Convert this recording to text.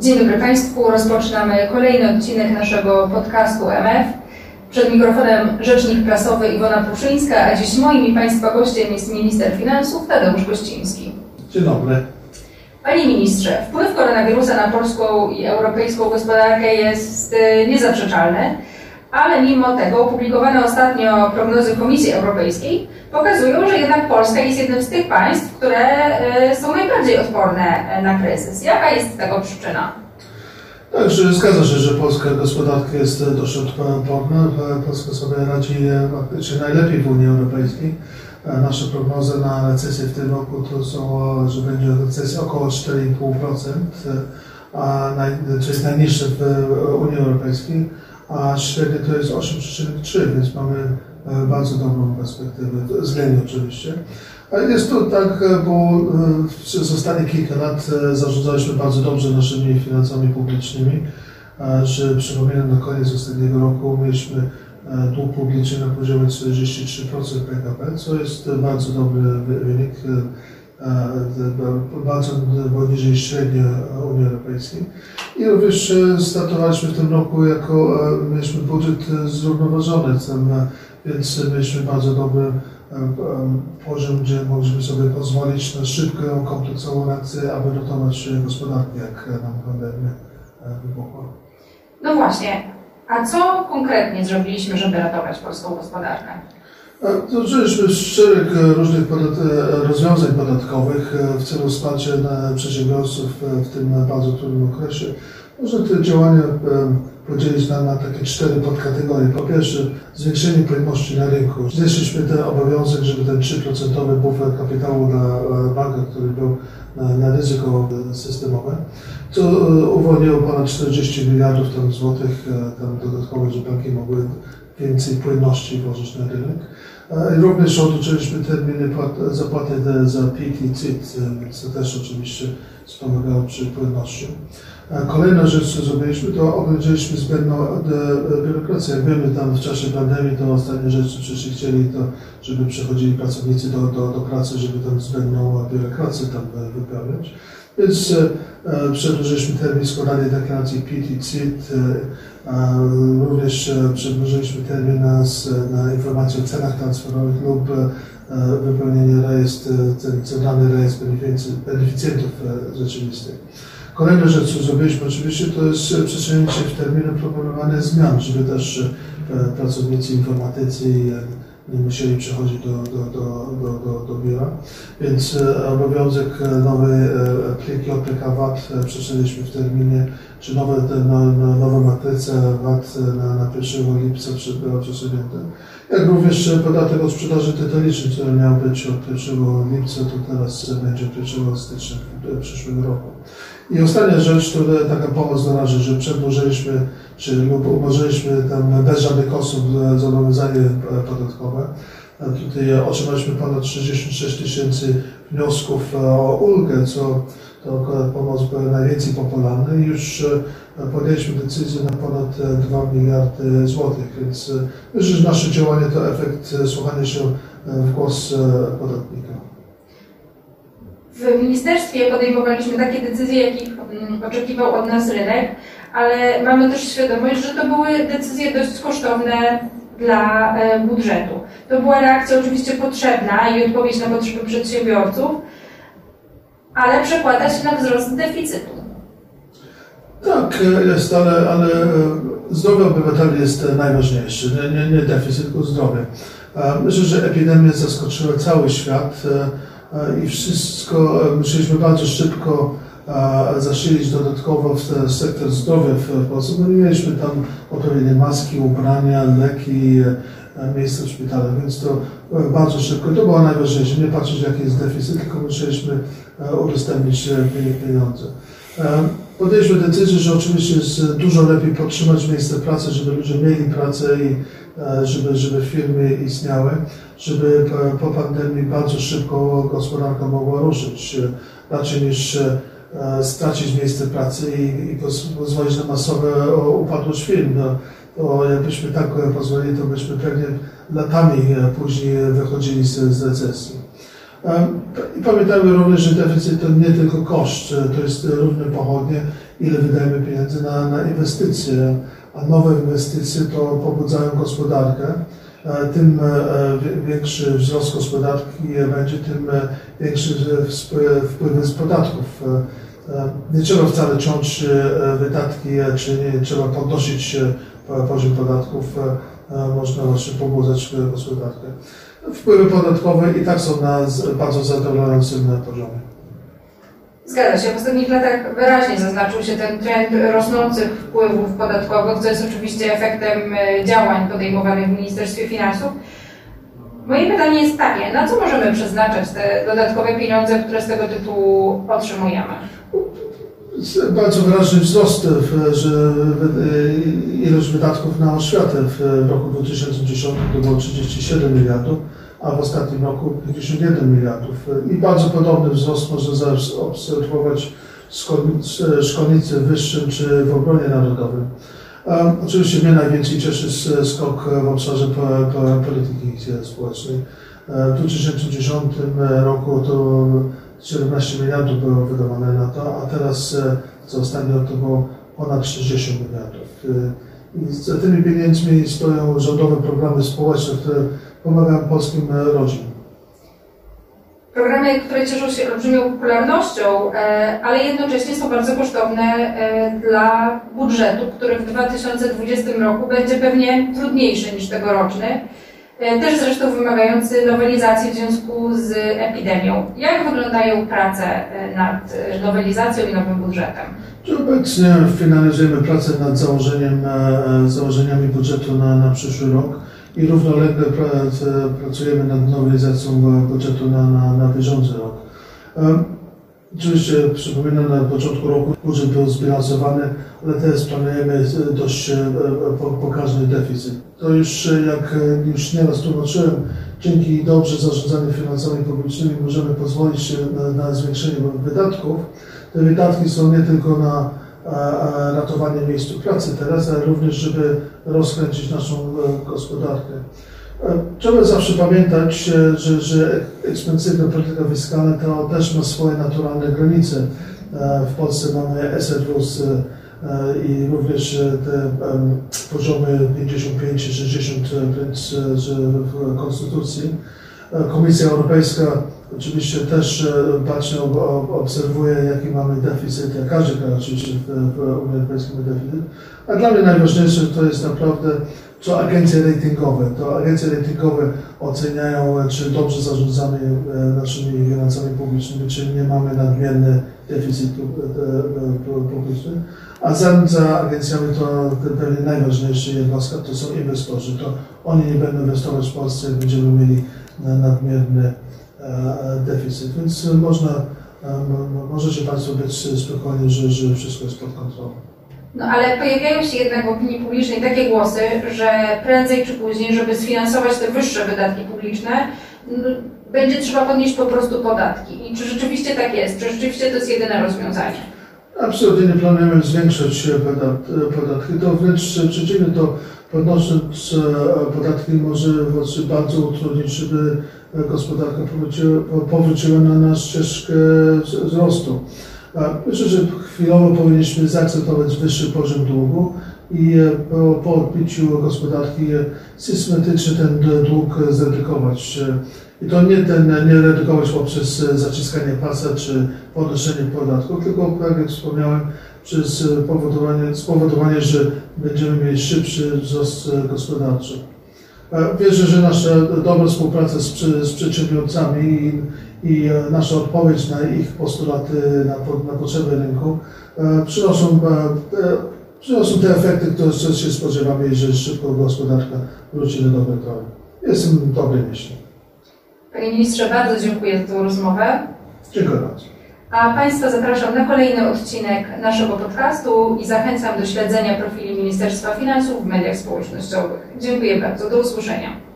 Dzień dobry Państwu. Rozpoczynamy kolejny odcinek naszego podcastu MF. Przed mikrofonem rzecznik prasowy Iwona Puszyńska, a dziś moim i Państwa gościem jest minister finansów Tadeusz Gościński. Dzień dobry. Panie ministrze, wpływ koronawirusa na polską i europejską gospodarkę jest y, niezaprzeczalny, ale mimo tego opublikowane ostatnio prognozy Komisji Europejskiej pokazują, że jednak Polska jest jednym z tych państw, które y, są najbardziej odporne y, na kryzys. Jaka jest tego przyczyna? Także zgadza się, że polska gospodarka jest dość odporna. Polska sobie radzi faktycznie najlepiej w Unii Europejskiej. Nasze prognozy na recesję w tym roku to są, że będzie recesja około 4,5%, a naj, jest najniższe w Unii Europejskiej, a średnie to jest 8,3%, więc mamy bardzo dobrą perspektywę, względnie oczywiście. Jest to tak, bo przez ostatnie kilka lat zarządzaliśmy bardzo dobrze naszymi finansami publicznymi, że przypominam, na koniec ostatniego roku mieliśmy dług publiczny na poziomie 43% PKB, co jest bardzo dobry wynik, bardzo poniżej średniej Unii Europejskiej. I również startowaliśmy w tym roku jako, mieliśmy budżet zrównoważony, więc mieliśmy bardzo dobry poziom, gdzie mogliśmy sobie pozwolić na szybką, kompleksową reakcję, aby ratować gospodarkę, jak nam pandemia wybuchła. No właśnie, a co konkretnie zrobiliśmy, żeby ratować polską gospodarkę? Zaczęliśmy szereg różnych podat rozwiązań podatkowych w celu wsparcia przedsiębiorców w tym bardzo trudnym okresie. Można te działania podzielić na, na takie cztery podkategorie. Po pierwsze, zwiększenie płynności na rynku. Znieśliśmy ten obowiązek, żeby ten 3% bufor kapitału dla banka, który był na, na ryzyko systemowe, co uwolniło ponad 40 miliardów tam złotych tam dodatkowo, że banki mogły więcej płynności włożyć na rynek. Również otoczyliśmy terminy zapłaty za PIT i CIT, to też oczywiście wspomagało przy płynności. Kolejna rzecz, co zrobiliśmy, to ograniczyliśmy zbędną biurokrację. Jak wiemy, tam w czasie pandemii to ostatnie rzeczy, wszyscy chcieli to, żeby przechodzili pracownicy do, do, do pracy, żeby tam zbędną biurokrację tam wypełniać. Więc e, przedłużyliśmy termin składania deklaracji PIT i CIT. E, również e, przedłużyliśmy termin na, na informacje o cenach transferowych lub e, wypełnienie rejestru, centralny rejestr beneficjentów rzeczywistych. Kolejna rzecz, co zrobiliśmy oczywiście, to jest przesunięcie w terminy proponowanych zmian, żeby też pracownicy informatycy nie musieli przychodzić do, do, do, do, do, do biura. Więc obowiązek nowej pliki OPK VAT przesunęliśmy w terminie, czy nowe, te, no, no, nowa matryca VAT na, na 1 lipca była przesunięta. Jak również podatek od sprzedaży detalicznej, który miał być od 1 lipca, to teraz będzie 1 stycznia przyszłego roku. I ostatnia rzecz, to taka pomoc na razie, że przedłużyliśmy, czy lub umorzyliśmy tam bez żadnych kosztów zobowiązanie podatkowe. Tutaj otrzymaliśmy ponad 66 tysięcy wniosków o ulgę, co to pomoc była najwięcej popularna i już podjęliśmy decyzję na ponad 2 miliardy złotych, więc myślę, że nasze działanie to efekt słuchania się w głos podatnika. W ministerstwie podejmowaliśmy takie decyzje, jakich oczekiwał od nas rynek, ale mamy też świadomość, że to były decyzje dość kosztowne dla budżetu. To była reakcja oczywiście potrzebna i odpowiedź na potrzeby przedsiębiorców, ale przekłada się na wzrost deficytu. Tak, jest, ale, ale zdrowie obywateli jest najważniejsze. Nie, nie, nie deficyt, tylko zdrowie. Myślę, że epidemia zaskoczyła cały świat i wszystko musieliśmy bardzo szybko zasilić dodatkowo w sektor zdrowia w Polsce, bo nie mieliśmy tam odpowiednie maski, ubrania, leki, miejsca w szpitalach, więc to bardzo szybko. To było najważniejsze, nie patrzeć jaki jest deficyt, tylko musieliśmy udostępnić pieniądze. Podjęliśmy decyzję, że oczywiście jest dużo lepiej podtrzymać miejsce pracy, żeby ludzie mieli pracę i żeby, żeby firmy istniały, żeby po pandemii bardzo szybko gospodarka mogła ruszyć, raczej niż stracić miejsce pracy i, i pozwolić na masowe upadłość firm. No, to jakbyśmy tak pozwolili, to byśmy pewnie latami później wychodzili z, z recesji. I pamiętajmy również, że deficyt to nie tylko koszt, to jest równe pochodnie ile wydajemy pieniędzy na, na inwestycje, a nowe inwestycje to pobudzają gospodarkę. E, Tym e, większy wzrost gospodarki będzie, tym e, większy wpływy z podatków. Nie trzeba wcale ciąć wydatki, czy nie trzeba podnosić poziom podatków, można właśnie pobudzać gospodarkę. Wpływy podatkowe i tak są na bardzo zadowalającym poziomie. Zgadza się. W ostatnich latach wyraźnie zaznaczył się ten trend rosnących wpływów podatkowych, co jest oczywiście efektem e, działań podejmowanych w Ministerstwie Finansów. Moje pytanie jest takie, na co możemy przeznaczać te dodatkowe pieniądze, które z tego tytułu otrzymujemy? Bardzo wyraźny wzrost, że ilość wydatków na oświatę w roku 2010 to było 37 miliardów a w ostatnim roku 51 miliardów. I bardzo podobny wzrost można zaobserwować w szkolnictwie wyższym czy w obronie narodowej. Oczywiście mnie najwięcej cieszy skok w obszarze polityki społecznej. W 2010 roku to 17 miliardów było wydawane na to, a teraz za ostatni rok to było ponad 60 miliardów. I za tymi pieniędzmi stoją rządowe programy społeczne, które pomagają polskim e, rodzinom. Programy, które cieszą się olbrzymią popularnością, e, ale jednocześnie są bardzo kosztowne e, dla budżetu, który w 2020 roku będzie pewnie trudniejszy niż tegoroczny, też zresztą wymagający nowelizacji w związku z epidemią. Jak wyglądają prace nad nowelizacją i nowym budżetem? Obecnie finalizujemy pracę nad założeniem, założeniami budżetu na, na przyszły rok i równolegle pracujemy nad nowelizacją budżetu na, na, na bieżący rok. Oczywiście przypominam, na początku roku budżet był zbilansowany, ale teraz planujemy dość e, pokaźny deficyt. To już, e, jak e, już nieraz tłumaczyłem, dzięki dobrze zarządzaniu finansami publicznymi możemy pozwolić na, zwiększenie wydatków. Te wydatki są nie tylko na ratowanie miejsc pracy teraz, ale również, żeby rozkręcić naszą e, gospodarkę. E, trzeba zawsze pamiętać, e, że, że ekspensywna polityka fiskalna to też ma swoje naturalne granice. W Polsce mamy SRWS i również te poziomy 55-60 w Konstytucji. Komisja Europejska Oczywiście też bacznie obserwuję, jaki mamy deficyt, jak każdy kraj oczywiście w Unii Europejskiej ma deficyt. A dla mnie najważniejsze to jest naprawdę, co agencje ratingowe. To agencje ratingowe oceniają, czy dobrze zarządzamy e, naszymi finansami publicznymi, czy nie mamy nadmierny deficyt e, e, publiczny. A za, za agencjami to pewnie najważniejsza jednostka to są inwestorzy. To oni nie będą inwestować w Polsce, jak będziemy mieli nadmierny E, deficyt, więc można, e, możecie Państwo być spokojni, że, że wszystko jest pod kontrolą. No ale pojawiają się jednak w opinii publicznej takie głosy, że prędzej czy później, żeby sfinansować te wyższe wydatki publiczne, będzie trzeba podnieść po prostu podatki. I czy rzeczywiście tak jest? Czy rzeczywiście to jest jedyne rozwiązanie? Absolutnie nie planujemy zwiększać podatki. To wręcz przeciwnie, to podnosząc e, podatki może bardzo utrudnić, żeby gospodarka powróciła na naszą ścieżkę wzrostu. Myślę, że chwilowo powinniśmy zaakceptować wyższy poziom długu i e, po, odbiciu gospodarki systematycznie ten dług zredukować. I to nie, ten, nie redukować poprzez zaciskanie pasa czy podnoszenie podatków, tylko tak jak wspomniałem, przez powodowanie, spowodowanie, że będziemy mieli szybszy wzrost gospodarczy. Wierzę, że nasza dobra współpraca z, z przedsiębiorcami i, i, e, nasza odpowiedź na ich postulaty, na, na potrzeby rynku e, przynoszą, e, przynoszą te efekty, które się spodziewamy i że szybko gospodarka wróci na dobre tory. Jestem dobrej myśli. Panie Ministrze, bardzo dziękuję za tę rozmowę. Dziękuję bardzo. A Państwa zapraszam na kolejny odcinek naszego podcastu i zachęcam do śledzenia profili Ministerstwa Finansów w mediach społecznościowych. Dziękuję bardzo. Do usłyszenia.